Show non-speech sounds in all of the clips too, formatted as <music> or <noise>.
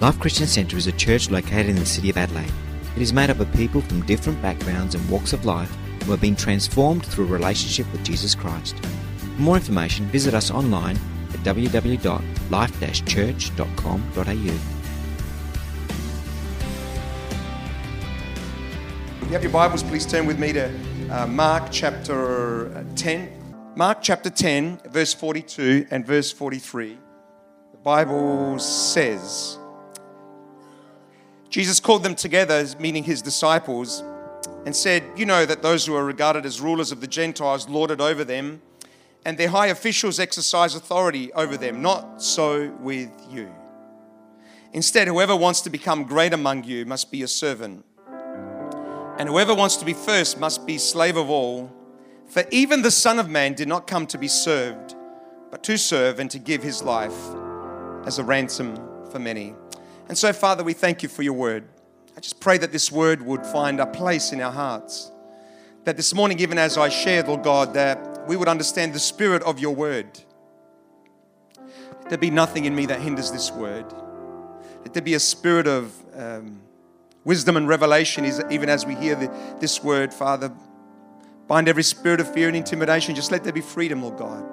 Life Christian Centre is a church located in the city of Adelaide. It is made up of people from different backgrounds and walks of life who have been transformed through a relationship with Jesus Christ. For more information, visit us online at www.life-church.com.au. If you have your Bibles, please turn with me to uh, Mark chapter uh, 10. Mark chapter 10, verse 42 and verse 43. The Bible says, Jesus called them together, meaning his disciples, and said, You know that those who are regarded as rulers of the Gentiles lord it over them, and their high officials exercise authority over them. Not so with you. Instead, whoever wants to become great among you must be a servant, and whoever wants to be first must be slave of all. For even the Son of Man did not come to be served, but to serve and to give his life as a ransom for many. And so, Father, we thank you for your word. I just pray that this word would find a place in our hearts. That this morning, even as I shared, Lord God, that we would understand the spirit of your word. Let there be nothing in me that hinders this word. Let there be a spirit of um, wisdom and revelation, even as we hear the, this word, Father. Bind every spirit of fear and intimidation. Just let there be freedom, Lord God,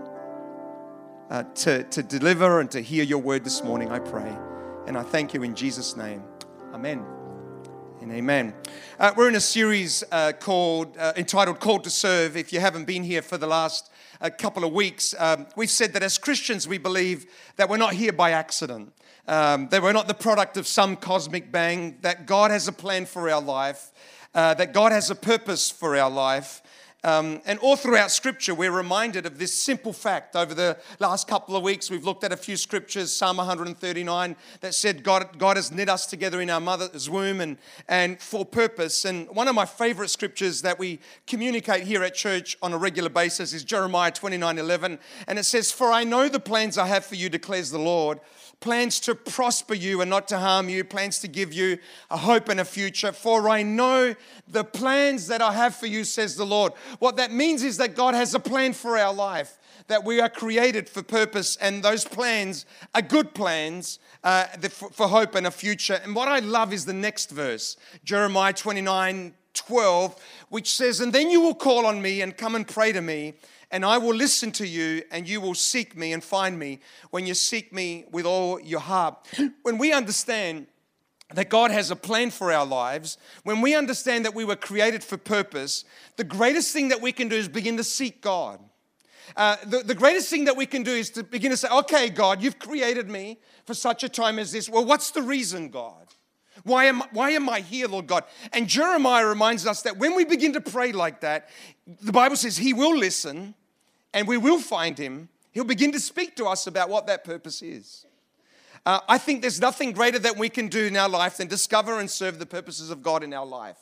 uh, to, to deliver and to hear your word this morning, I pray. And I thank you in Jesus' name. Amen. And amen. Uh, we're in a series uh, called uh, entitled "Called to Serve." If you haven't been here for the last uh, couple of weeks, um, we've said that as Christians we believe that we're not here by accident. Um, that we're not the product of some cosmic bang. That God has a plan for our life. Uh, that God has a purpose for our life. Um, and all throughout Scripture, we're reminded of this simple fact. Over the last couple of weeks, we've looked at a few scriptures, Psalm 139, that said God, God has knit us together in our mother's womb and, and for purpose. And one of my favorite scriptures that we communicate here at church on a regular basis is Jeremiah 29 11. And it says, For I know the plans I have for you, declares the Lord plans to prosper you and not to harm you, plans to give you a hope and a future. For I know the plans that I have for you, says the Lord. What that means is that God has a plan for our life, that we are created for purpose, and those plans are good plans uh, for hope and a future. And what I love is the next verse, Jeremiah 29 12, which says, And then you will call on me and come and pray to me and I will listen to you, and you will seek me and find me when you seek me with all your heart. <clears throat> When we understand that God has a plan for our lives, when we understand that we were created for purpose, the greatest thing that we can do is begin to seek God. Uh, the, the greatest thing that we can do is to begin to say, okay, God, you've created me for such a time as this. Well, what's the reason, God? Why am, why am I here, Lord God? And Jeremiah reminds us that when we begin to pray like that, the Bible says he will listen and we will find him, he'll begin to speak to us about what that purpose is. Uh, I think there's nothing greater that we can do in our life than discover and serve the purposes of God in our life.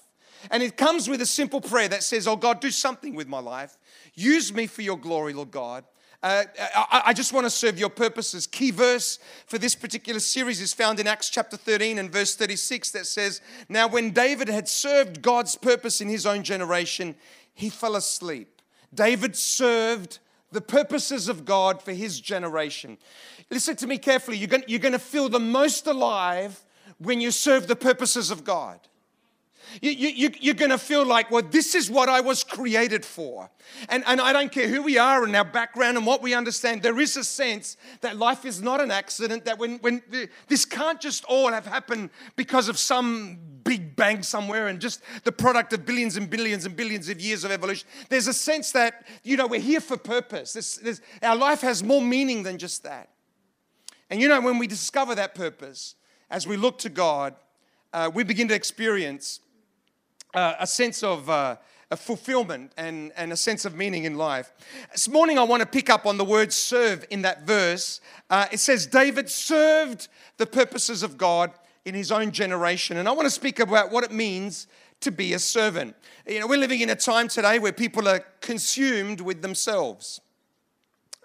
And it comes with a simple prayer that says, Oh God, do something with my life. Use me for your glory, Lord God. Uh, I, I, just want to serve your purposes. Key verse for this particular series is found in Acts chapter 13 and verse 36 that says, Now, when David had served God's purpose in his own generation, he fell asleep. David served the purposes of God for his generation. Listen to me carefully. You're going, you're going to feel the most alive when you serve the purposes of God. You, you, you're going to feel like, well, this is what I was created for. And, and I don't care who we are and our background and what we understand, there is a sense that life is not an accident, that when, when this can't just all have happened because of some big bang somewhere and just the product of billions and billions and billions of years of evolution. There's a sense that, you know, we're here for purpose. There's, our life has more meaning than just that. And you know, when we discover that purpose, as we look to God, uh, we begin to experience uh, a sense of uh, a fulfillment and, and a sense of meaning in life. This morning, I want to pick up on the word serve in that verse. Uh, it says, David served the purposes of God in his own generation. And I want to speak about what it means to be a servant. You know, we're living in a time today where people are consumed with themselves,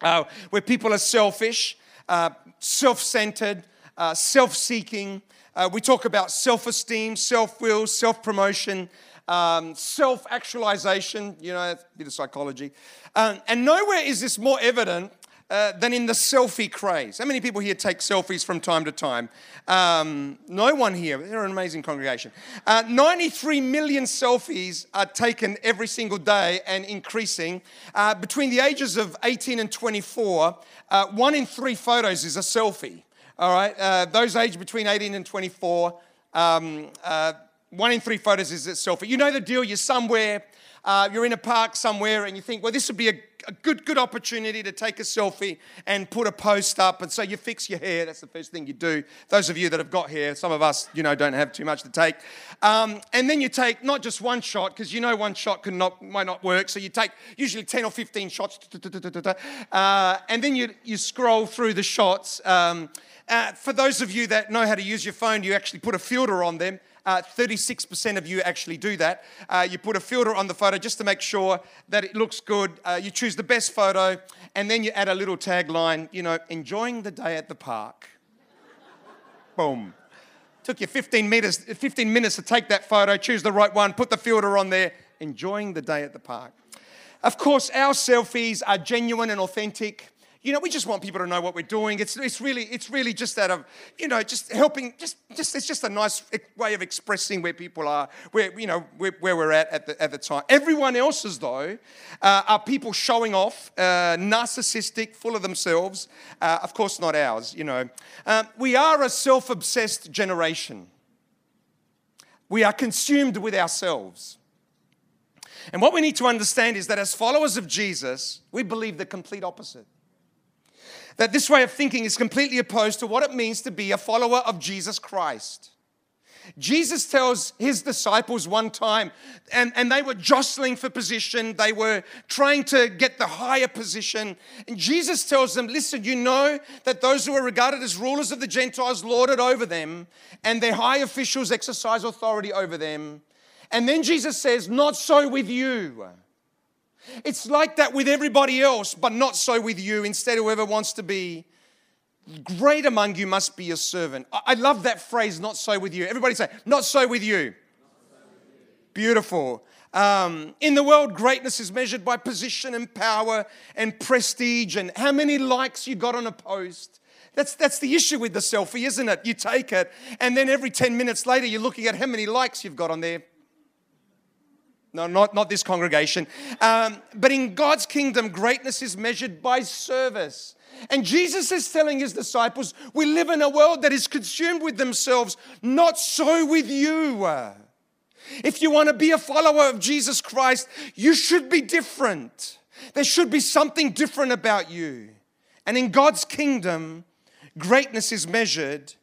uh, where people are selfish, uh, self centered, uh, self seeking. Uh, we talk about self esteem, self will, self promotion, um, self actualization, you know, a bit of psychology. Um, and nowhere is this more evident uh, than in the selfie craze. How many people here take selfies from time to time? Um, no one here. They're an amazing congregation. Uh, 93 million selfies are taken every single day and increasing. Uh, between the ages of 18 and 24, uh, one in three photos is a selfie. All right, uh, those aged between 18 and 24, um, uh, one in three photos is selfie. You know the deal. You're somewhere uh, you're in a park somewhere and you think, well, this would be a, a, good, good opportunity to take a selfie and put a post up. And so you fix your hair. That's the first thing you do. Those of you that have got hair, some of us, you know, don't have too much to take. Um, and then you take not just one shot, because you know one shot can not, might not work. So you take usually 10 or 15 shots. Uh, and then you, you scroll through the shots. Um, uh, for those of you that know how to use your phone, you actually put a filter on them. Uh, 36% of you actually do that. Uh, you put a filter on the photo just to make sure that it looks good. Uh, you choose the best photo, and then you add a little tagline, you know, enjoying the day at the park. <laughs> Boom. Took you 15 minutes, 15 minutes to take that photo, choose the right one, put the filter on there, enjoying the day at the park. Of course, our selfies are genuine and authentic you know, we just want people to know what we're doing. It's, it's really, it's really just that of, you know, just helping, just, just, it's just a nice way of expressing where people are, where, you know, where, where we're at at the, at the time. Everyone else's, though, uh, are people showing off, uh, narcissistic, full of themselves. Uh, of course, not ours, you know. Um, we are a self obsessed generation. We are consumed with ourselves. And what we need to understand is that as followers of Jesus, we believe the complete opposite. That this way of thinking is completely opposed to what it means to be a follower of Jesus Christ. Jesus tells his disciples one time, and, and they were jostling for position, they were trying to get the higher position. And Jesus tells them, Listen, you know that those who are regarded as rulers of the Gentiles lord it over them, and their high officials exercise authority over them. And then Jesus says, Not so with you. It's like that with everybody else, but not so with you. Instead, whoever wants to be great among you must be a servant. I love that phrase, not so with you. Everybody say, not so with you. Beautiful. Um, in the world, greatness is measured by position and power and prestige and how many likes you got on a post. That's, that's the issue with the selfie, isn't it? You take it, and then every 10 minutes later, you're looking at how many likes you've got on there. No, not, not this congregation. Um, but in God's kingdom, greatness is measured by service. And Jesus is telling his disciples, we live in a world that is consumed with themselves, not so with you. If you want to be a follower of Jesus Christ, you should be different. There should be something different about you. And in God's kingdom, greatness is measured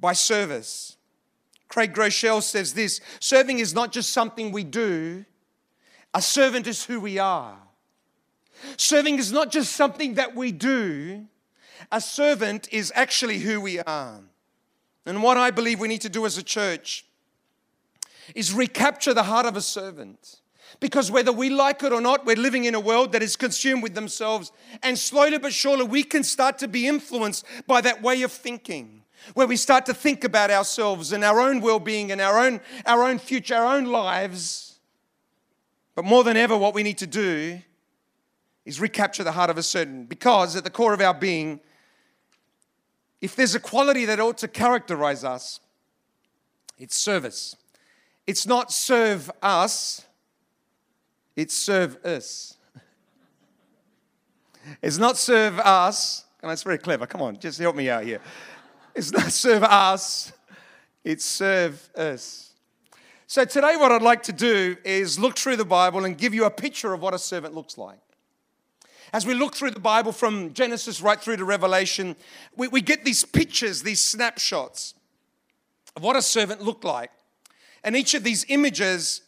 by service. Craig Groeschel says this serving is not just something we do, a servant is who we are. Serving is not just something that we do, a servant is actually who we are. And what I believe we need to do as a church is recapture the heart of a servant. Because whether we like it or not, we're living in a world that is consumed with themselves. And slowly but surely, we can start to be influenced by that way of thinking where we start to think about ourselves and our own well being and our own, our own future, our own lives. But more than ever, what we need to do is recapture the heart of a certain, because at the core of our being, if there's a quality that ought to characterize us, it's service. It's not serve us, it's serve us. <laughs> It's not serve us. And that's very clever. Come on, just help me out here. It's not <laughs> serve us, it's serve us. So, today, what I'd like to do is look through the Bible and give you a picture of what a servant looks like. As we look through the Bible from Genesis right through to Revelation, we, we get these pictures, these snapshots of what a servant looked like. And each of these images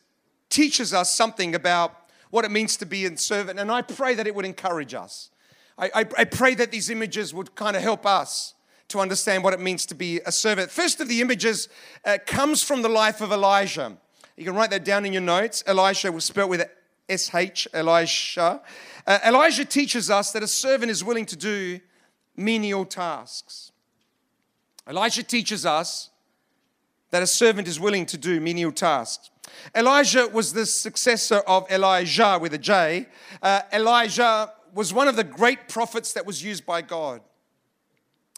teaches us something about what it means to be a servant. And I pray that it would encourage us. I, I, I pray that these images would kind of help us to understand what it means to be a servant. First of the images uh, comes from the life of Elijah. You can write that down in your notes. Elisha was spelled with SH, Elisha. Uh, Elijah teaches us that a servant is willing to do menial tasks. Elijah teaches us that a servant is willing to do menial tasks. Elisha was the successor of Elijah with a J. Uh, Elijah was one of the great prophets that was used by God.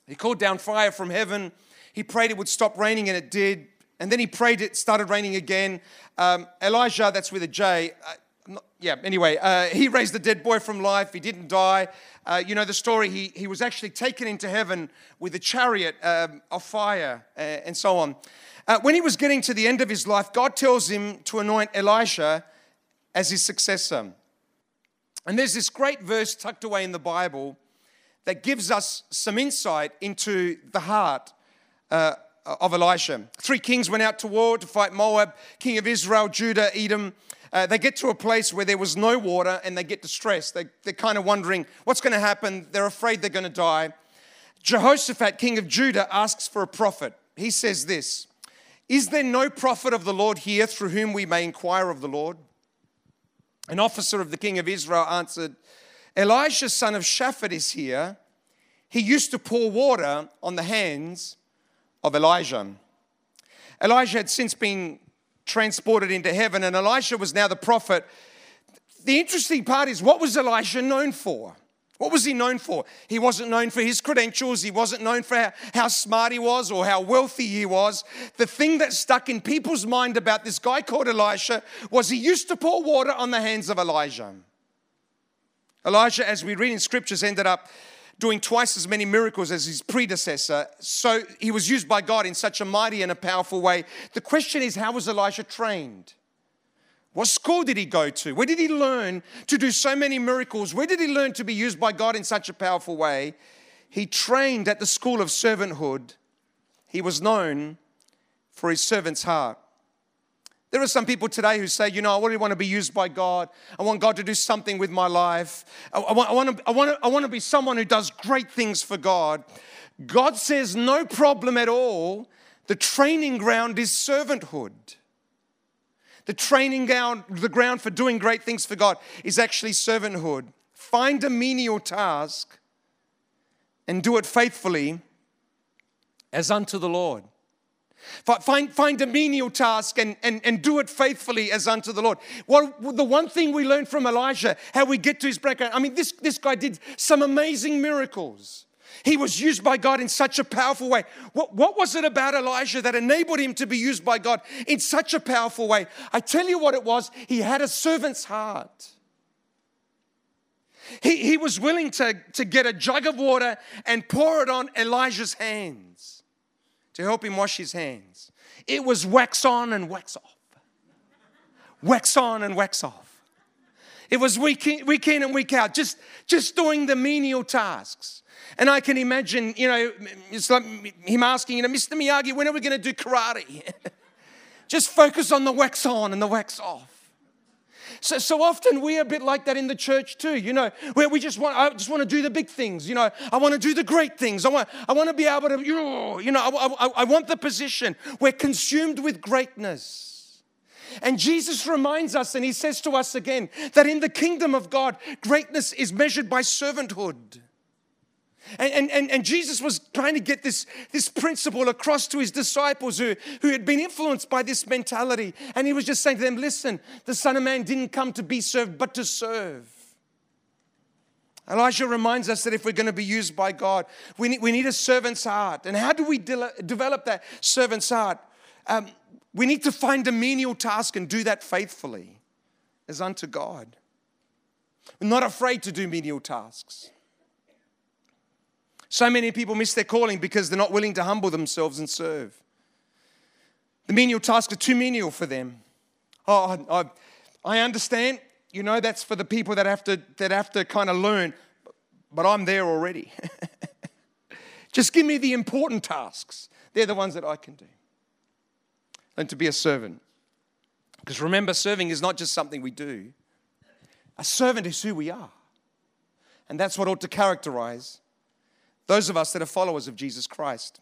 He called down fire from heaven. He prayed it would stop raining, and it did. And then he prayed it started raining again. Um, Elijah, that's with a J. Uh, not, yeah, anyway, uh, he raised the dead boy from life. He didn't die. Uh, you know the story. He, he was actually taken into heaven with a chariot um, of fire uh, and so on. Uh, when he was getting to the end of his life, God tells him to anoint Elisha as his successor. And there's this great verse tucked away in the Bible that gives us some insight into the heart uh, of Elisha. Three kings went out to war to fight Moab, king of Israel, Judah, Edom. Uh, they get to a place where there was no water and they get distressed. They, they're kind of wondering what's going to happen. They're afraid they're going to die. Jehoshaphat, king of Judah, asks for a prophet. He says this Is there no prophet of the Lord here through whom we may inquire of the Lord? An officer of the king of Israel answered, Elisha, son of Shaphat, is here. He used to pour water on the hands of Elijah. Elijah had since been transported into heaven, and Elisha was now the prophet. The interesting part is what was Elisha known for? What was he known for? He wasn't known for his credentials. He wasn't known for how, how, smart he was or how wealthy he was. The thing that stuck in people's mind about this guy called Elisha was he used to pour water on the hands of Elijah. Elisha, as we read in scriptures, ended up doing twice as many miracles as his predecessor. So he was used by God in such a mighty and a powerful way. The question is, how was Elisha trained? What school did he go to? Where did he learn to do so many miracles? Where did he learn to be used by God in such a powerful way? He trained at the school of servanthood. He was known for his servant's heart. There are some people today who say, you know, I really want to be used by God. I want God to do something with my life. I, I, want, I, want, to, I, want, to, I want to be someone who does great things for God. God says, no problem at all. The training ground is servanthood. The training ground, the ground for doing great things for God is actually servanthood. Find a menial task and do it faithfully as unto the Lord. Find, find a menial task and, and, and do it faithfully as unto the Lord. Well, the one thing we learned from Elijah, how we get to his background, I mean, this, this guy did some amazing miracles. He was used by God in such a powerful way. What, what was it about Elijah that enabled him to be used by God in such a powerful way? I tell you what it was. He had a servant's heart. He, he was willing to, to get a jug of water and pour it on Elijah's hands to help him wash his hands. It was wax on and wax off. Wax on and wax off. It was week in, week in and week out, just, just doing the menial tasks. And I can imagine, you know, it's like him asking, you know, Mr. Miyagi, when are we going to do karate? <laughs> just focus on the wax on and the wax off. So, so often we're a bit like that in the church too, you know, where we just want, I just want to do the big things, you know, I want to do the great things. I want, I want to be able to, you know, I, I, I want the position. We're consumed with greatness. And Jesus reminds us, and he says to us again, that in the kingdom of God, greatness is measured by servanthood. And, and, and Jesus was trying to get this, this principle across to his disciples who, who had been influenced by this mentality. And he was just saying to them, listen, the Son of Man didn't come to be served, but to serve. Elijah reminds us that if we're going to be used by God, we need, we need a servant's heart. And how do we de- develop that servant's heart? Um, we need to find a menial task and do that faithfully as unto God. We're not afraid to do menial tasks. So many people miss their calling because they're not willing to humble themselves and serve. The menial tasks are too menial for them. Oh, I, I understand. You know, that's for the people that have to, that have to kind of learn, but I'm there already. <laughs> Just give me the important tasks. They're the ones that I can do. And to be a servant. Because remember, serving is not just something we do, a servant is who we are. And that's what ought to characterize those of us that are followers of Jesus Christ.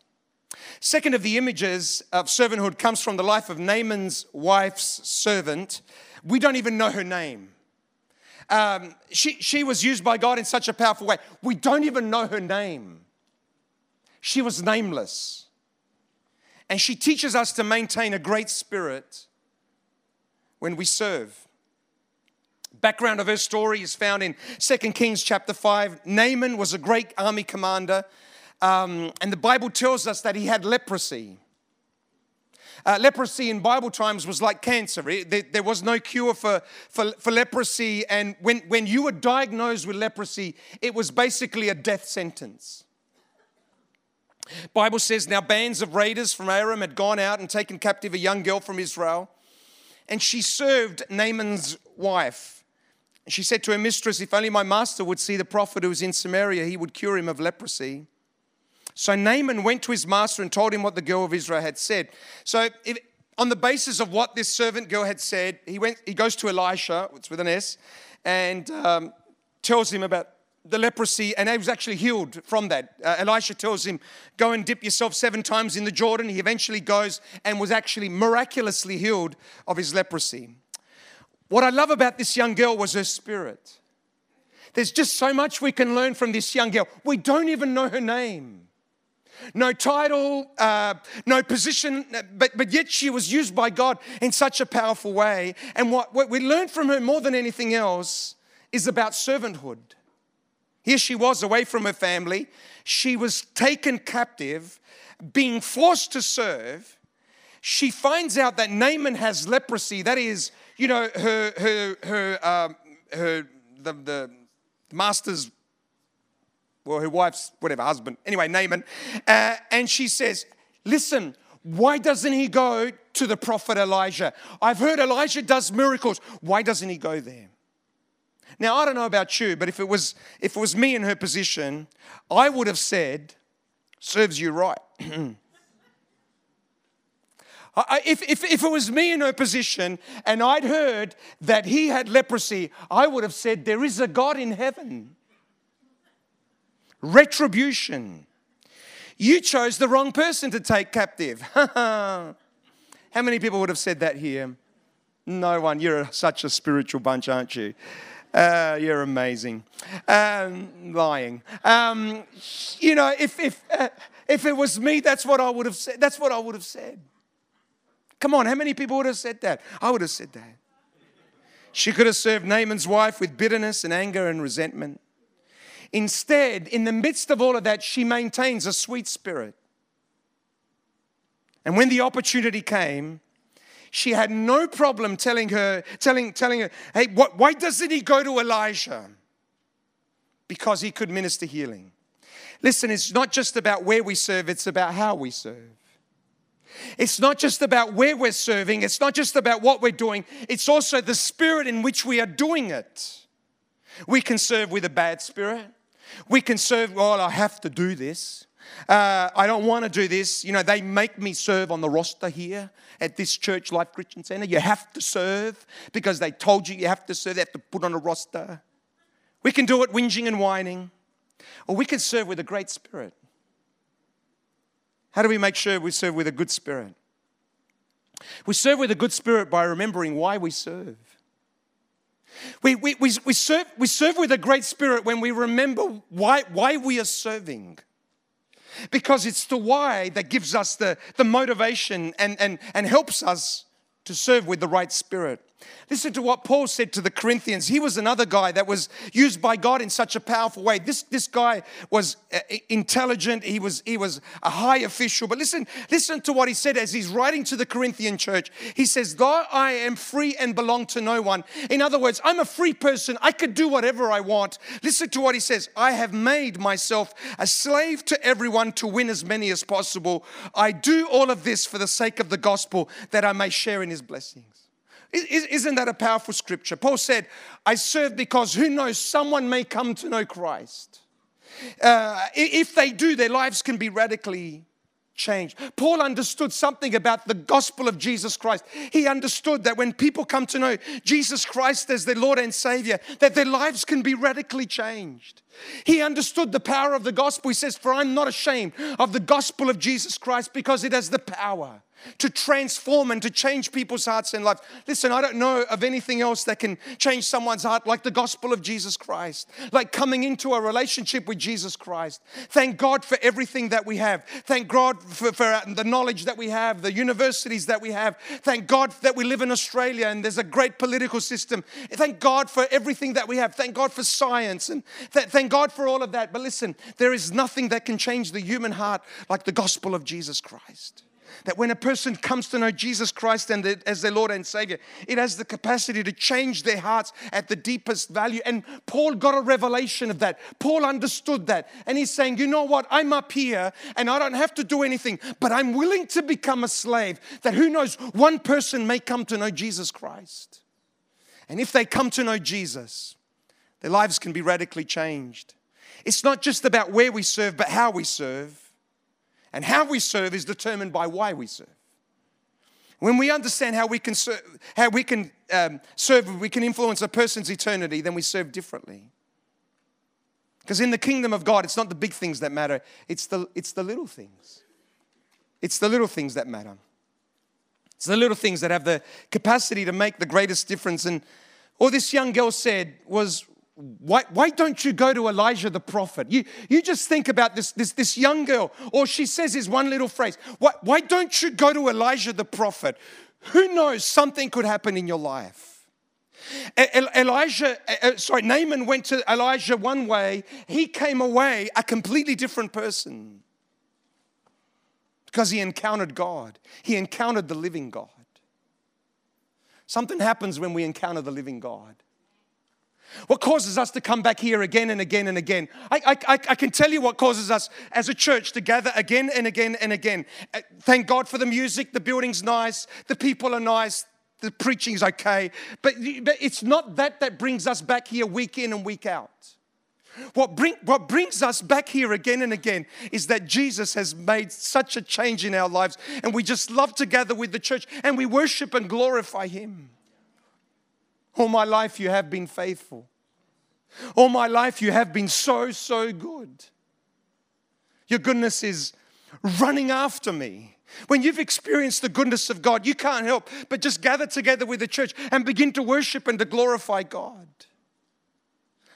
Second of the images of servanthood comes from the life of Naaman's wife's servant. We don't even know her name. Um, she, she was used by God in such a powerful way. We don't even know her name. She was nameless. And she teaches us to maintain a great spirit when we serve. Background of her story is found in 2 Kings chapter 5. Naaman was a great army commander, um, and the Bible tells us that he had leprosy. Uh, leprosy in Bible times was like cancer. It, there, there, was no cure for, for, for leprosy. And when, when you were diagnosed with leprosy, it was basically a death sentence. Bible says now bands of raiders from Aram had gone out and taken captive a young girl from Israel, and she served Naaman's wife. She said to her mistress, If only my master would see the prophet who is in Samaria, he would cure him of leprosy. So Naaman went to his master and told him what the girl of Israel had said. So, if, on the basis of what this servant girl had said, he, went, he goes to Elisha, it's with an S, and um, tells him about the leprosy, and he was actually healed from that. Uh, Elisha tells him, Go and dip yourself seven times in the Jordan. He eventually goes and was actually miraculously healed of his leprosy. What I love about this young girl was her spirit. There's just so much we can learn from this young girl. We don't even know her name no title, uh, no position, but, but yet she was used by God in such a powerful way. And what, what we learned from her more than anything else is about servanthood. Here she was away from her family. She was taken captive, being forced to serve. She finds out that Naaman has leprosy. That is, you know, her, her, her, um, her the, the master's well, her wife's, whatever, husband, anyway, Naaman. Uh, and she says, Listen, why doesn't he go to the prophet Elijah? I've heard Elijah does miracles. Why doesn't he go there? Now, I don't know about you, but if it was, if it was me in her position, I would have said, Serves you right. <clears throat> if, if, if it was me in her position and I'd heard that he had leprosy, I would have said, There is a God in heaven retribution. You chose the wrong person to take captive. <laughs> How many people would have said that here? No one. You're such a spiritual bunch, aren't you? Uh, you're amazing. Um, lying. Um, you know, if if uh, if it was me, that's what I would have said. That's what I would have said. Come on, how many people would have said that? I would have said that. She could have served Naaman's wife with bitterness and anger and resentment. Instead, in the midst of all of that, she maintains a sweet spirit. And when the opportunity came, she had no problem telling her, telling, telling her, hey, what, why doesn't he go to Elijah? Because he could minister healing. Listen, it's not just about where we serve, it's about how we serve. It's not just about where we're serving, it's not just about what we're doing, it's also the spirit in which we are doing it. We can serve with a bad spirit. We can serve, well, I have to do this. Uh, I don't want to do this. You know, they make me serve on the roster here at this church, Life Christian Center. You have to serve because they told you you have to serve. They have to put on a roster. We can do it whinging and whining, or we can serve with a great spirit. How do we make sure we serve with a good spirit? We serve with a good spirit by remembering why we serve. We, we, we, we, serve, we serve with a great spirit when we remember why, why we are serving. Because it's the why that gives us the, the motivation and, and, and helps us to serve with the right spirit. Listen to what Paul said to the Corinthians. He was another guy that was used by God in such a powerful way. This, this guy was uh, intelligent, he was, he was a high official. But listen, listen to what he said as he's writing to the Corinthian church. He says, Though I am free and belong to no one. In other words, I'm a free person. I could do whatever I want. Listen to what he says I have made myself a slave to everyone to win as many as possible. I do all of this for the sake of the gospel that I may share in his blessings. Isn't that a powerful scripture? Paul said, I serve because who knows, someone may come to know Christ. Uh, if they do, their lives can be radically changed. Paul understood something about the gospel of Jesus Christ. He understood that when people come to know Jesus Christ as their Lord and Savior, that their lives can be radically changed. He understood the power of the gospel. He says, For I'm not ashamed of the gospel of Jesus Christ because it has the power to transform and to change people's hearts and lives. Listen, I don't know of anything else that can change someone's heart like the gospel of Jesus Christ, like coming into a relationship with Jesus Christ. Thank God for everything that we have. Thank God for, for the knowledge that we have, the universities that we have. Thank God that we live in Australia and there's a great political system. Thank God for everything that we have. Thank God for science and th- thank God for all of that. But listen, there is nothing that can change the human heart like the gospel of Jesus Christ. That when a person comes to know Jesus Christ and the, as their Lord and Savior, it has the capacity to change their hearts at the deepest value. And Paul got a revelation of that. Paul understood that. And he's saying, you know what? I'm up here and I don't have to do anything, but I'm willing to become a slave. That who knows, one person may come to know Jesus Christ. And if they come to know Jesus, their lives can be radically changed. It's not just about where we serve, but how we serve. And how we serve is determined by why we serve. When we understand how we can serve, how we can um, serve, we can influence a person's eternity, then we serve differently. Because in the kingdom of God, it's not the big things that matter, it's the, it's the little things. It's the little things that matter. It's the little things that have the capacity to make the greatest difference. And all this young girl said was why, why don't you go to Elijah the prophet? You, you just think about this, this, this young girl. Or she says is one little phrase why, why don't you go to Elijah the prophet? Who knows, something could happen in your life. Elijah, sorry, Naaman went to Elijah one way, he came away a completely different person because he encountered God, he encountered the living God. Something happens when we encounter the living God. What causes us to come back here again and again and again? I, I, I, can tell you what causes us as a church to gather again and again and again. Uh, thank God for the music, the building's nice, the people are nice, the preaching's okay. But, but it's not that that brings us back here week in and week out. What, bring, what brings us back here again and again is that Jesus has made such a change in our lives, and we just love to gather with the church and we worship and glorify Him. All my life you have been faithful. All my life you have been so, so good. Your goodness is running after me. When you've experienced the goodness of God, you can't help but just gather together with the church and begin to worship and to glorify God.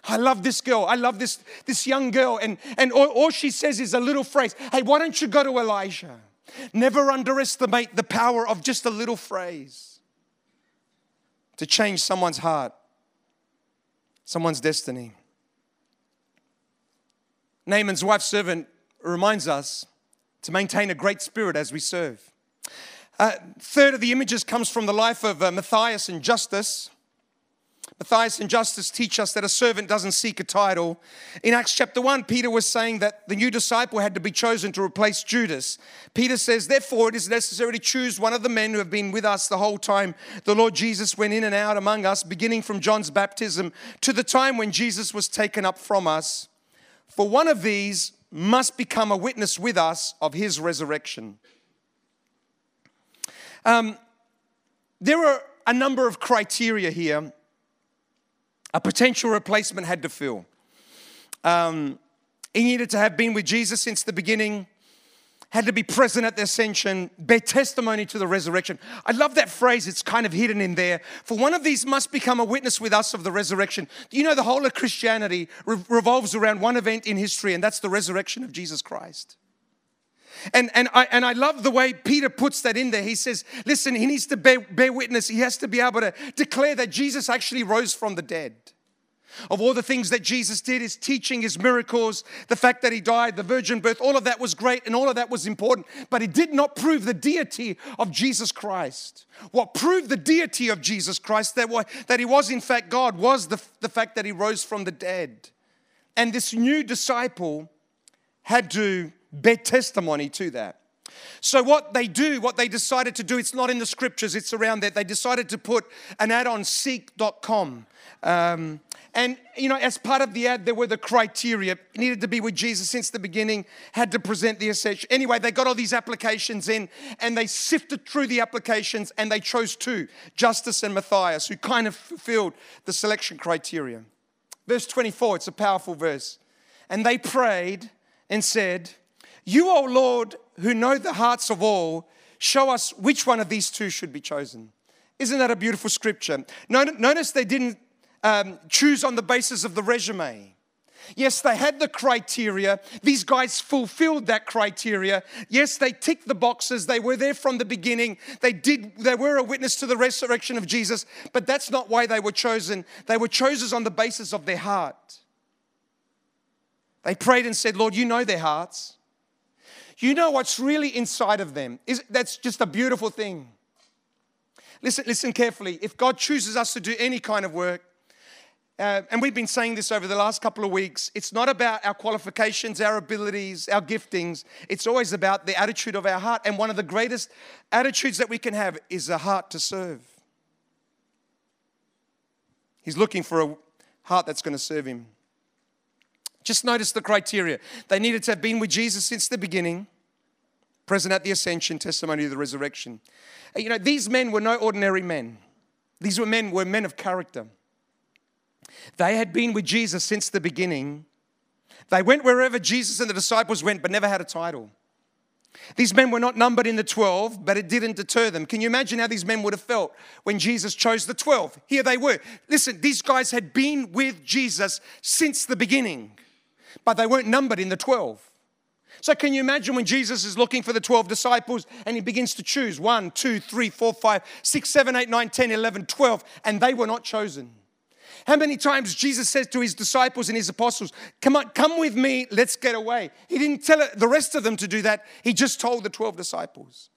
I love this girl. I love this, this young girl. And, and all, all she says is a little phrase Hey, why don't you go to Elijah? Never underestimate the power of just a little phrase to change someone's heart, someone's destiny. Naaman's wife servant reminds us to maintain a great spirit as we serve. Uh, third of the images comes from the life of uh, Matthias and Justus. Matthias and Justus teach us that a servant doesn't seek a title. In Acts chapter 1, Peter was saying that the new disciple had to be chosen to replace Judas. Peter says, Therefore, it is necessary to choose one of the men who have been with us the whole time the Lord Jesus went in and out among us, beginning from John's baptism to the time when Jesus was taken up from us. For one of these must become a witness with us of his resurrection. Um, there are a number of criteria here a potential replacement had to fill. Um, he needed to have been with Jesus since the beginning, had to be present at the ascension, bear testimony to the resurrection. I love that phrase, it's kind of hidden in there. For one of these must become a witness with us of the resurrection. You know the whole of Christianity re- revolves around one event in history, and that's the resurrection of Jesus Christ? And, and, I, and I love the way Peter puts that in there. He says, listen, he needs to bear, bear witness. He has to be able to declare that Jesus actually rose from the dead. Of all the things that Jesus did, his teaching, his miracles, the fact that he died, the virgin birth, all of that was great and all of that was important, but it did not prove the deity of Jesus Christ. What proved the deity of Jesus Christ, that, that he was in fact God, was the, the fact that he rose from the dead. And this new disciple had to bear testimony to that. So, what they do, what they decided to do, it's not in the scriptures, it's around that. They decided to put an ad on seek.com. Um, and, you know, as part of the ad, there were the criteria. It needed to be with Jesus since the beginning, had to present the essential. Anyway, they got all these applications in and they sifted through the applications and they chose two Justus and Matthias, who kind of fulfilled the selection criteria. Verse 24, it's a powerful verse. and they prayed and said, You, O Lord, who know the hearts of all, show us which one of these two should be chosen. Isn't that a beautiful scripture? Notice they didn't um, choose on the basis of the resume. Yes, they had the criteria. These guys fulfilled that criteria. Yes, they ticked the boxes. They were there from the beginning. They did they were a witness to the resurrection of Jesus, but that's not why they were chosen. They were chosen on the basis of their heart. They prayed and said, "Lord, you know their hearts. You know what's really inside of them." Is that's just a beautiful thing. Listen, listen carefully. If God chooses us to do any kind of work, uh, and we've been saying this over the last couple of weeks. It's not about our qualifications, our abilities, our giftings. It's always about the attitude of our heart. And one of the greatest attitudes that we can have is a heart to serve. He's looking for a heart that's going to serve him. Just notice the criteria. They needed to have been with Jesus since the beginning, present at the ascension, testimony of the resurrection. Uh, you know, these men were no ordinary men. These were men were men of character. They had been with Jesus since the beginning. They went wherever Jesus and the disciples went, but never had a title. These men were not numbered in the 12, but it didn't deter them. Can you imagine how these men would have felt when Jesus chose the 12? Here they were. Listen, these guys had been with Jesus since the beginning, but they weren't numbered in the 12. So, can you imagine when Jesus is looking for the 12 disciples and he begins to choose 1, 2, 3, 4, 5, 6, 7, 8, 9, 10, 11, 12, and they were not chosen? How many times Jesus says to his disciples and his apostles, Come on, come with me, let's get away. He didn't tell the rest of them to do that, he just told the 12 disciples.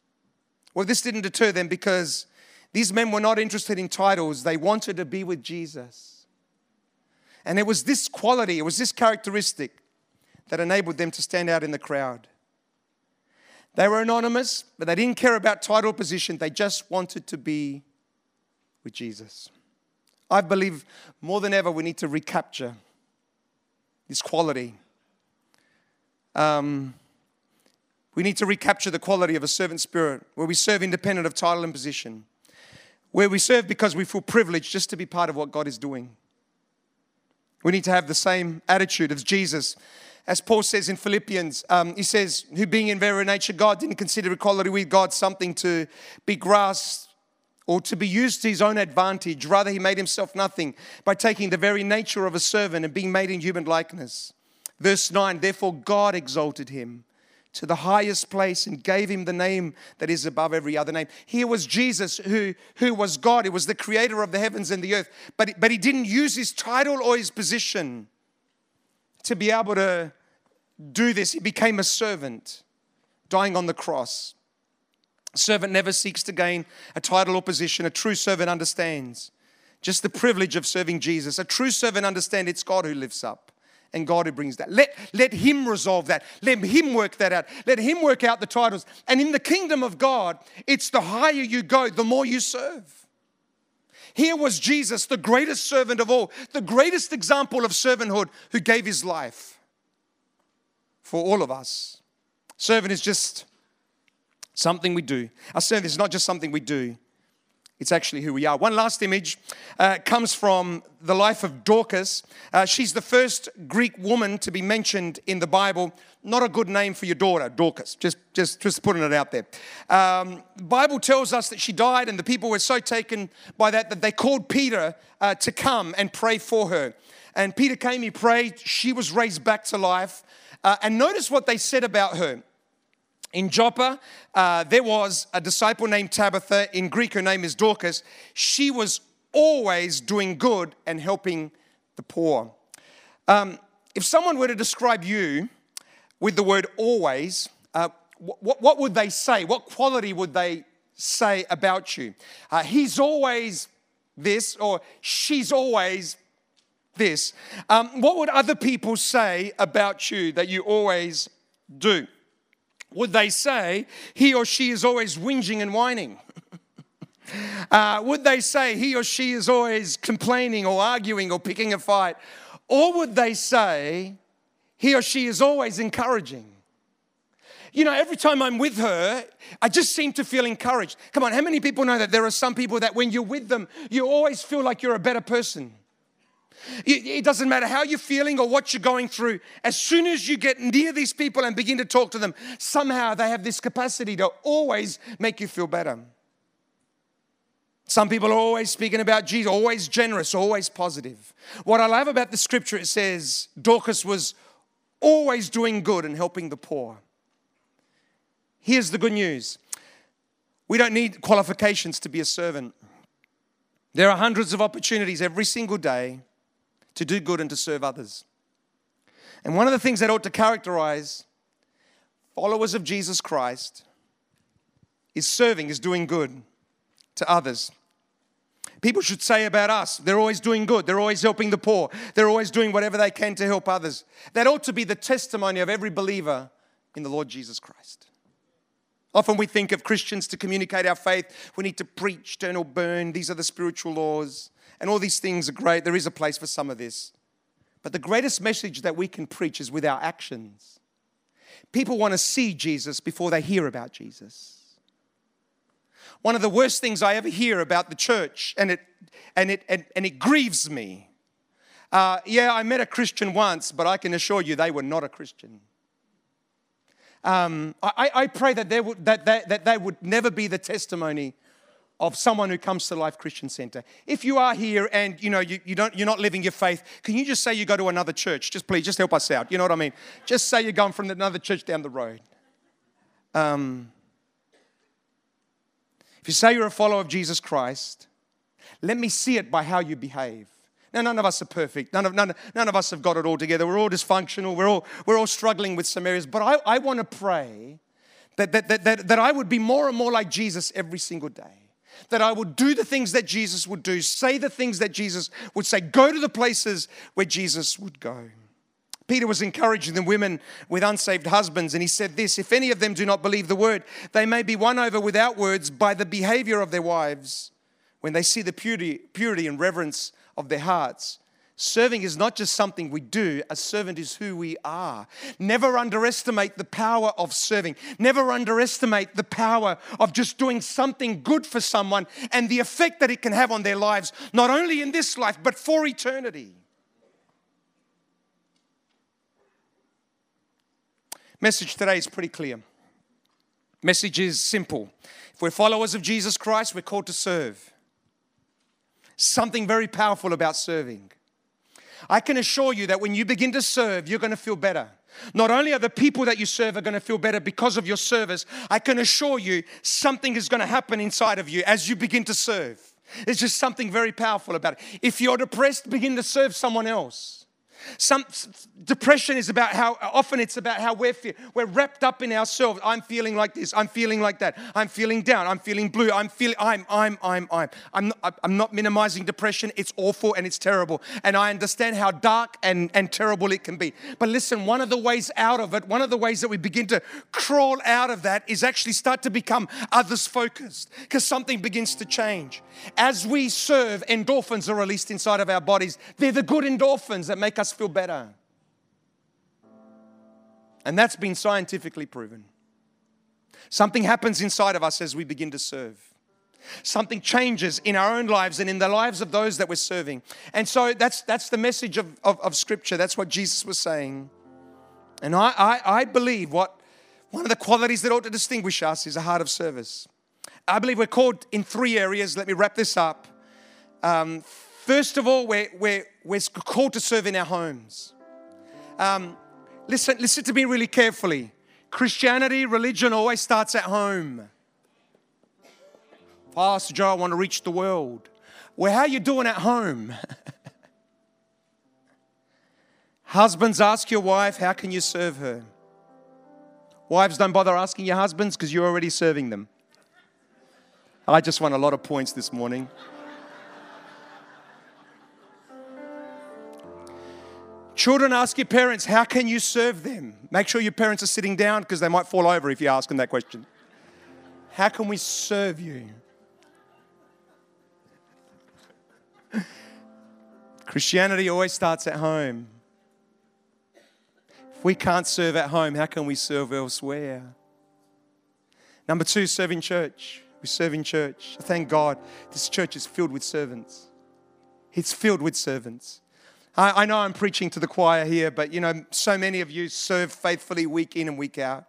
Well, this didn't deter them because these men were not interested in titles, they wanted to be with Jesus. And it was this quality, it was this characteristic that enabled them to stand out in the crowd. They were anonymous, but they didn't care about title or position. They just wanted to be with Jesus. I believe more than ever we need to recapture this quality. Um, we need to recapture the quality of a servant spirit where we serve independent of title and position, where we serve because we feel privileged just to be part of what God is doing. We need to have the same attitude as Jesus. As Paul says in Philippians, um, he says, who being in very nature God didn't consider equality with God something to be grasped or to be used to his own advantage. Rather, he made himself nothing by taking the very nature of a servant and being made in human likeness. Verse 9 Therefore, God exalted him to the highest place and gave him the name that is above every other name. Here was Jesus, who, who was God, he was the creator of the heavens and the earth, but, but he didn't use his title or his position to be able to do this. He became a servant, dying on the cross. A servant never seeks to gain a title or position. A true servant understands just the privilege of serving Jesus. A true servant understands it's God who lifts up and God who brings that. Let, let Him resolve that. Let Him work that out. Let Him work out the titles. And in the kingdom of God, it's the higher you go, the more you serve. Here was Jesus, the greatest servant of all, the greatest example of servanthood who gave his life for all of us. Servant is just Something we do. Our service is not just something we do, it's actually who we are. One last image uh, comes from the life of Dorcas. Uh, she's the first Greek woman to be mentioned in the Bible. Not a good name for your daughter, Dorcas. Just, just, just putting it out there. Um, the Bible tells us that she died, and the people were so taken by that that they called Peter uh, to come and pray for her. And Peter came, he prayed. She was raised back to life. Uh, and notice what they said about her. In Joppa, uh, there was a disciple named Tabitha. In Greek, her name is Dorcas. She was always doing good and helping the poor. Um, if someone were to describe you with the word always, uh, what, what, would they say? What quality would they say about you? Uh, he's always this, or she's always this. Um, what would other people say about you that you always do? Would they say he or she is always whinging and whining? <laughs> uh, would they say he or she is always complaining or arguing or picking a fight? Or would they say he or she is always encouraging? You know, every time I'm with her, I just seem to feel encouraged. Come on, how many people know that there are some people that when you're with them, you always feel like you're a better person? It doesn't matter how you're feeling or what you're going through. As soon as you get near these people and begin to talk to them, somehow they have this capacity to always make you feel better. Some people are always speaking about Jesus, always generous, always positive. What I love about the scripture, it says Dorcas was always doing good and helping the poor. Here's the good news we don't need qualifications to be a servant. There are hundreds of opportunities every single day to do good and to serve others. And one of the things that ought to characterize followers of Jesus Christ is serving, is doing good to others. People should say about us, they're always doing good, they're always helping the poor, they're always doing whatever they can to help others. That ought to be the testimony of every believer in the Lord Jesus Christ. Often we think of Christians to communicate our faith, we need to preach, turn or burn. These are the spiritual laws. And all these things are great. There is a place for some of this. But the greatest message that we can preach is with our actions. People want to see Jesus before they hear about Jesus. One of the worst things I ever hear about the church, and it, and it, and, and it grieves me. Uh, yeah, I met a Christian once, but I can assure you they were not a Christian. Um, I, I, pray that, would, that, that, that they would never be the testimony of someone who comes to Life Christian Center. If you are here and you know you, you don't, you're not living your faith, can you just say you go to another church? Just please, just help us out. You know what I mean? Just say you're going from another church down the road. Um, if you say you're a follower of Jesus Christ, let me see it by how you behave. Now, none of us are perfect. None of, none, none of us have got it all together. We're all dysfunctional. We're all, we're all struggling with some areas. But I, I want to pray that, that, that, that, that I would be more and more like Jesus every single day that I would do the things that Jesus would do, say the things that Jesus would say, go to the places where Jesus would go. Peter was encouraging the women with unsaved husbands, and he said this If any of them do not believe the word, they may be won over without words by the behavior of their wives when they see the purity, purity and reverence of their hearts. Serving is not just something we do, a servant is who we are. Never underestimate the power of serving. Never underestimate the power of just doing something good for someone and the effect that it can have on their lives, not only in this life, but for eternity. Message today is pretty clear. Message is simple. If we're followers of Jesus Christ, we're called to serve. Something very powerful about serving. I can assure you that when you begin to serve, you're going to feel better. Not only are the people that you serve are going to feel better because of your service, I can assure you something is going to happen inside of you as you begin to serve. There's just something very powerful about it. If you're depressed, begin to serve someone else. Some depression is about how often it's about how we're feel, we're wrapped up in ourselves. I'm feeling like this. I'm feeling like that. I'm feeling down. I'm feeling blue. I'm feeling. I'm. I'm. I'm. I'm. I'm not, I'm not minimizing depression. It's awful and it's terrible. And I understand how dark and and terrible it can be. But listen, one of the ways out of it, one of the ways that we begin to crawl out of that is actually start to become others focused because something begins to change as we serve. Endorphins are released inside of our bodies. They're the good endorphins that make us feel better. And that's been scientifically proven. Something happens inside of us as we begin to serve. Something changes in our own lives and in the lives of those that we're serving. And so that's, that's the message of, of, of Scripture. That's what Jesus was saying. And I, I, I believe what one of the qualities that ought to distinguish us is a heart of service. I believe we're called in three areas. Let me wrap this up. Um, First of all, we're, we're, we're called to serve in our homes. Um, listen, listen to me really carefully. Christianity, religion always starts at home. Pastor Joe, I want to reach the world. Well, how are you doing at home? <laughs> Husbands, ask your wife, how can you serve her? Wives, don't bother asking your husbands because you're already serving them. I just won a lot of points this morning. Children, ask your parents, how can you serve them? Make sure your parents are sitting down because they might fall over if you ask them that question. How can we serve you? Christianity always starts at home. If we can't serve at home, how can we serve elsewhere? Number two, serve in church. We serve in church. Thank God this church is filled with servants. It's filled with servants. I, I know I'm preaching to the choir here, but you know, so many of you serve faithfully week in and week out.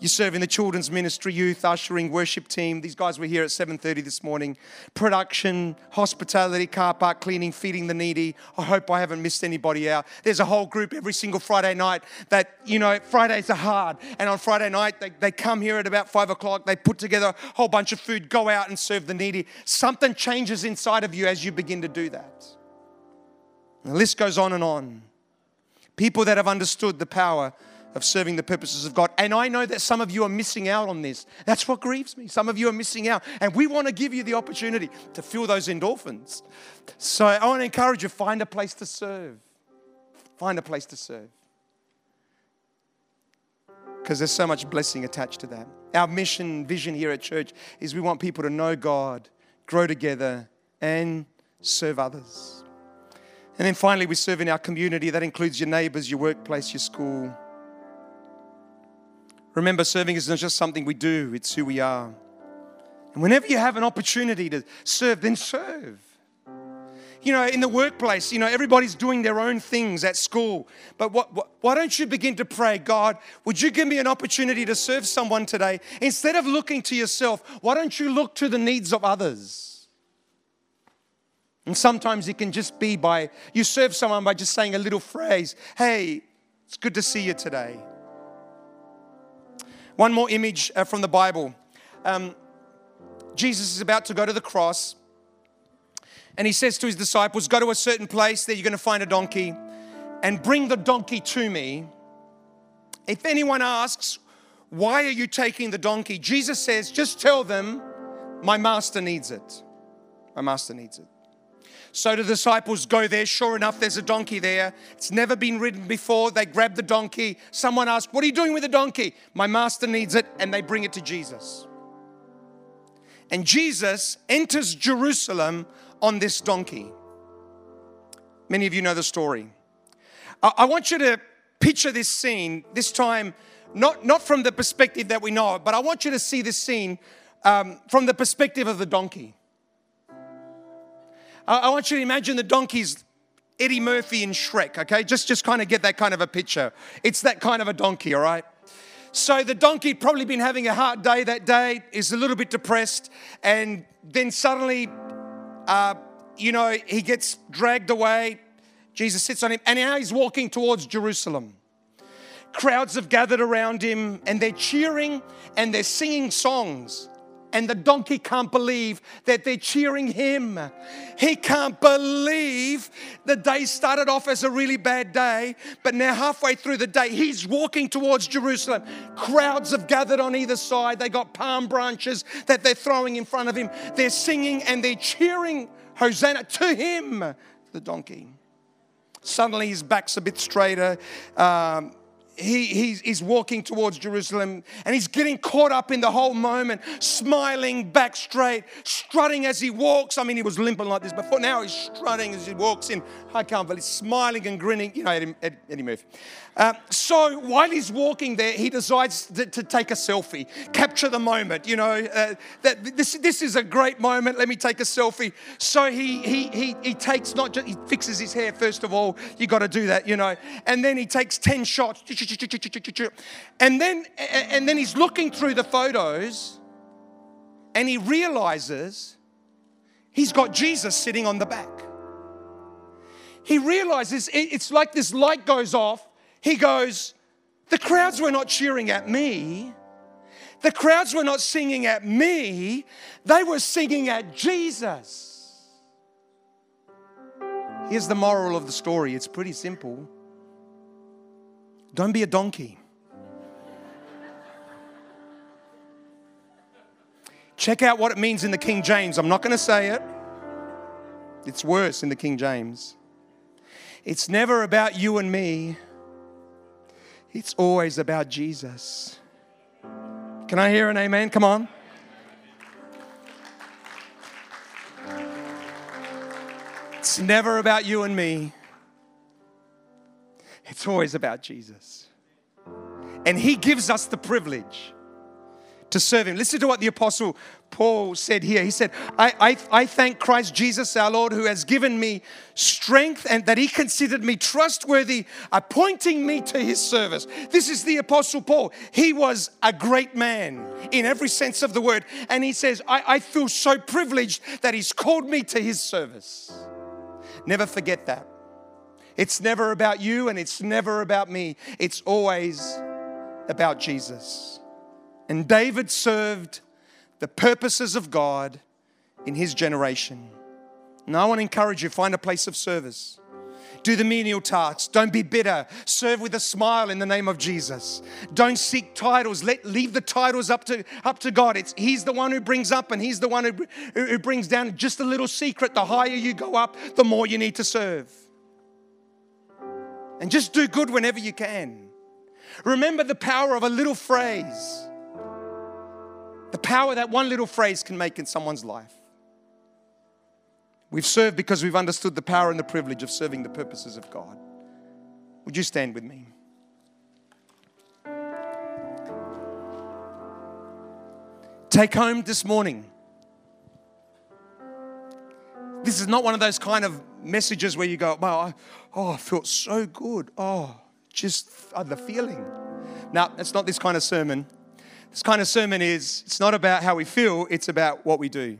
You serve in the children's ministry, youth, ushering, worship team. These guys were here at 7:30 this morning. Production, hospitality, car park cleaning, feeding the needy. I hope I haven't missed anybody out. There's a whole group every single Friday night that, you know, Fridays are hard. And on Friday night, they, they come here at about five o'clock, they put together a whole bunch of food, go out and serve the needy. Something changes inside of you as you begin to do that. The list goes on and on. People that have understood the power of serving the purposes of God. And I know that some of you are missing out on this. That's what grieves me. Some of you are missing out. And we want to give you the opportunity to feel those endorphins. So I want to encourage you find a place to serve. Find a place to serve. Because there's so much blessing attached to that. Our mission, vision here at church is we want people to know God, grow together, and serve others. And then finally, we serve in our community. That includes your neighbors, your workplace, your school. Remember, serving is not just something we do, it's who we are. And whenever you have an opportunity to serve, then serve. You know, in the workplace, you know, everybody's doing their own things at school. But what, what, why don't you begin to pray, God, would you give me an opportunity to serve someone today? Instead of looking to yourself, why don't you look to the needs of others? And sometimes it can just be by you serve someone by just saying a little phrase, hey, it's good to see you today. One more image uh, from the Bible. Um, Jesus is about to go to the cross, and he says to his disciples, Go to a certain place, there you're going to find a donkey, and bring the donkey to me. If anyone asks, Why are you taking the donkey? Jesus says, Just tell them, My master needs it. My master needs it. So the disciples go there. Sure enough, there's a donkey there. It's never been ridden before. They grab the donkey. Someone asks, What are you doing with the donkey? My master needs it. And they bring it to Jesus. And Jesus enters Jerusalem on this donkey. Many of you know the story. I want you to picture this scene, this time, not, not from the perspective that we know but I want you to see this scene um, from the perspective of the donkey. I want you to imagine the donkeys Eddie Murphy in Shrek, okay? Just, just kind of get that kind of a picture. It's that kind of a donkey, all right? So the donkey probably been having a hard day that day, is a little bit depressed, and then suddenly, uh, you know, he gets dragged away. Jesus sits on him, and now he's walking towards Jerusalem. Crowds have gathered around him, and they're cheering and they're singing songs and the donkey can't believe that they're cheering him. He can't believe the day started off as a really bad day, but now halfway through the day, he's walking towards Jerusalem. Crowds have gathered on either side. They got palm branches that they're throwing in front of him. They're singing and they're cheering Hosanna to him, the donkey. Suddenly his back's a bit straighter. Um, he, he's, he's walking towards Jerusalem and he's getting caught up in the whole moment, smiling back straight, strutting as he walks. I mean, he was limping like this before. Now he's strutting as he walks in. I can't believe he's smiling and grinning. You know, Eddie, Eddie Murphy. Uh, so while he's walking there, he decides to, to, take a selfie, capture the moment. You know, uh, that this, this is a great moment. Let me take a selfie. So he, he, he, he takes not just, he fixes his hair first of all. You got to do that, you know. And then he takes 10 shots. And then, and then he's looking through the photos and he realizes he's got Jesus sitting on the back. He realizes it's like this light goes off he goes, The crowds were not cheering at me. The crowds were not singing at me. They were singing at Jesus. Here's the moral of the story it's pretty simple. Don't be a donkey. Check out what it means in the King James. I'm not going to say it, it's worse in the King James. It's never about you and me, it's always about Jesus. Can I hear an amen? Come on. It's never about you and me. It's always about Jesus. And He gives us the privilege to serve him. Listen to what the apostle Paul said here. He said, I, I, I, thank Christ Jesus our Lord who has given me strength and that he considered me trustworthy, appointing me to his service. This is the apostle Paul. He was a great man in every sense of the word. And he says, I, I feel so privileged that he's called me to his service. Never forget that. It's never about you and it's never about me. It's always about Jesus. And David served the purposes of God in his generation. Now, I want to encourage you find a place of service. Do the menial tasks. Don't be bitter. Serve with a smile in the name of Jesus. Don't seek titles. Let leave the titles up to up to God. It's He's the one who brings up and He's the one who, who brings down. Just a little secret: the higher you go up, the more you need to serve. And just do good whenever you can. Remember the power of a little phrase the power that one little phrase can make in someone's life. We've served because we've understood the power and the privilege of serving the purposes of God. Would you stand with me? Take home this morning. This is not one of those kind of messages where you go, wow, oh, I felt so good. Oh, just uh, the feeling. Now, it's not this kind of sermon. This kind of sermon is it's not about how we feel, it's about what we do.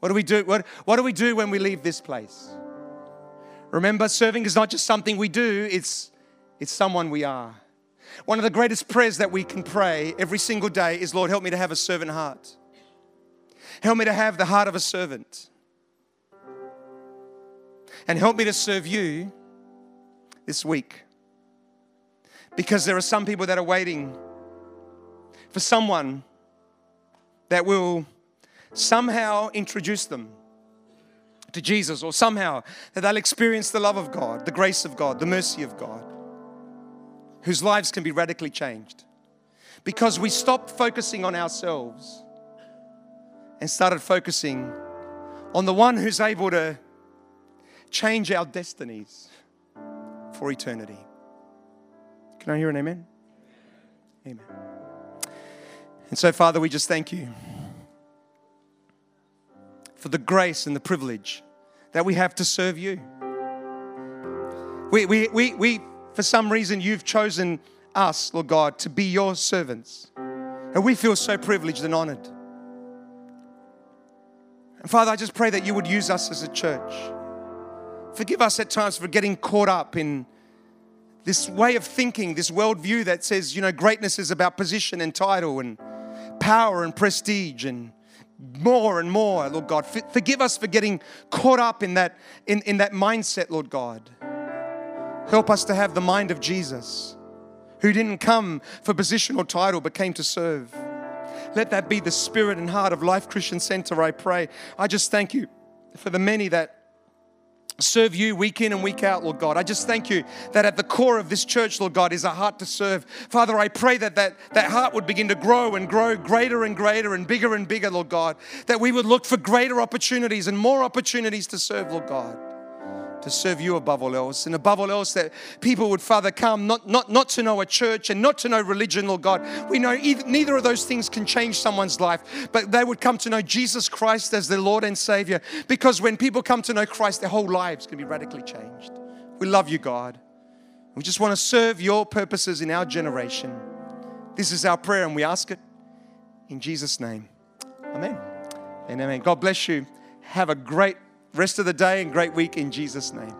What do we do? What, what do we do when we leave this place? Remember, serving is not just something we do, it's, it's someone we are. One of the greatest prayers that we can pray every single day is Lord, help me to have a servant heart. Help me to have the heart of a servant. And help me to serve you this week. Because there are some people that are waiting for someone that will somehow introduce them to Jesus or somehow that they'll experience the love of God, the grace of God, the mercy of God, whose lives can be radically changed. Because we stopped focusing on ourselves and started focusing on the one who's able to change our destinies for eternity. Can I hear an amen? Amen. And so, Father, we just thank you for the grace and the privilege that we have to serve you. We, we, we, we, for some reason, you've chosen us, Lord God, to be your servants. And we feel so privileged and honored. And Father, I just pray that you would use us as a church. Forgive us at times for getting caught up in this way of thinking, this worldview that says, you know, greatness is about position and title and power and prestige and more and more, Lord God. Forgive us for getting caught up in that, in, in that mindset, Lord God. Help us to have the mind of Jesus, who didn't come for position or title, but came to serve. Let that be the spirit and heart of Life Christian Center, I pray. I just thank you for the many that serve you week in and week out, Lord God. I just thank you that at the core of this church, Lord God, is a heart to serve. Father, I pray that that, that heart would begin to grow and grow greater and greater and bigger and bigger, Lord God. That we would look for greater opportunities and more opportunities to serve, Lord God to serve you above all else. And above all else, that people would, Father, come not, not, not to know a church and not to know religion, Lord God. We know either, neither of those things can change someone's life, but they would come to know Jesus Christ as their Lord and Savior. Because when people come to know Christ, their whole lives can be radically changed. We love you, God. We just want to serve your purposes in our generation. This is our prayer, and we ask it in Jesus' name. Amen. And amen. God bless you. Have a great rest of the day and great week in Jesus' name.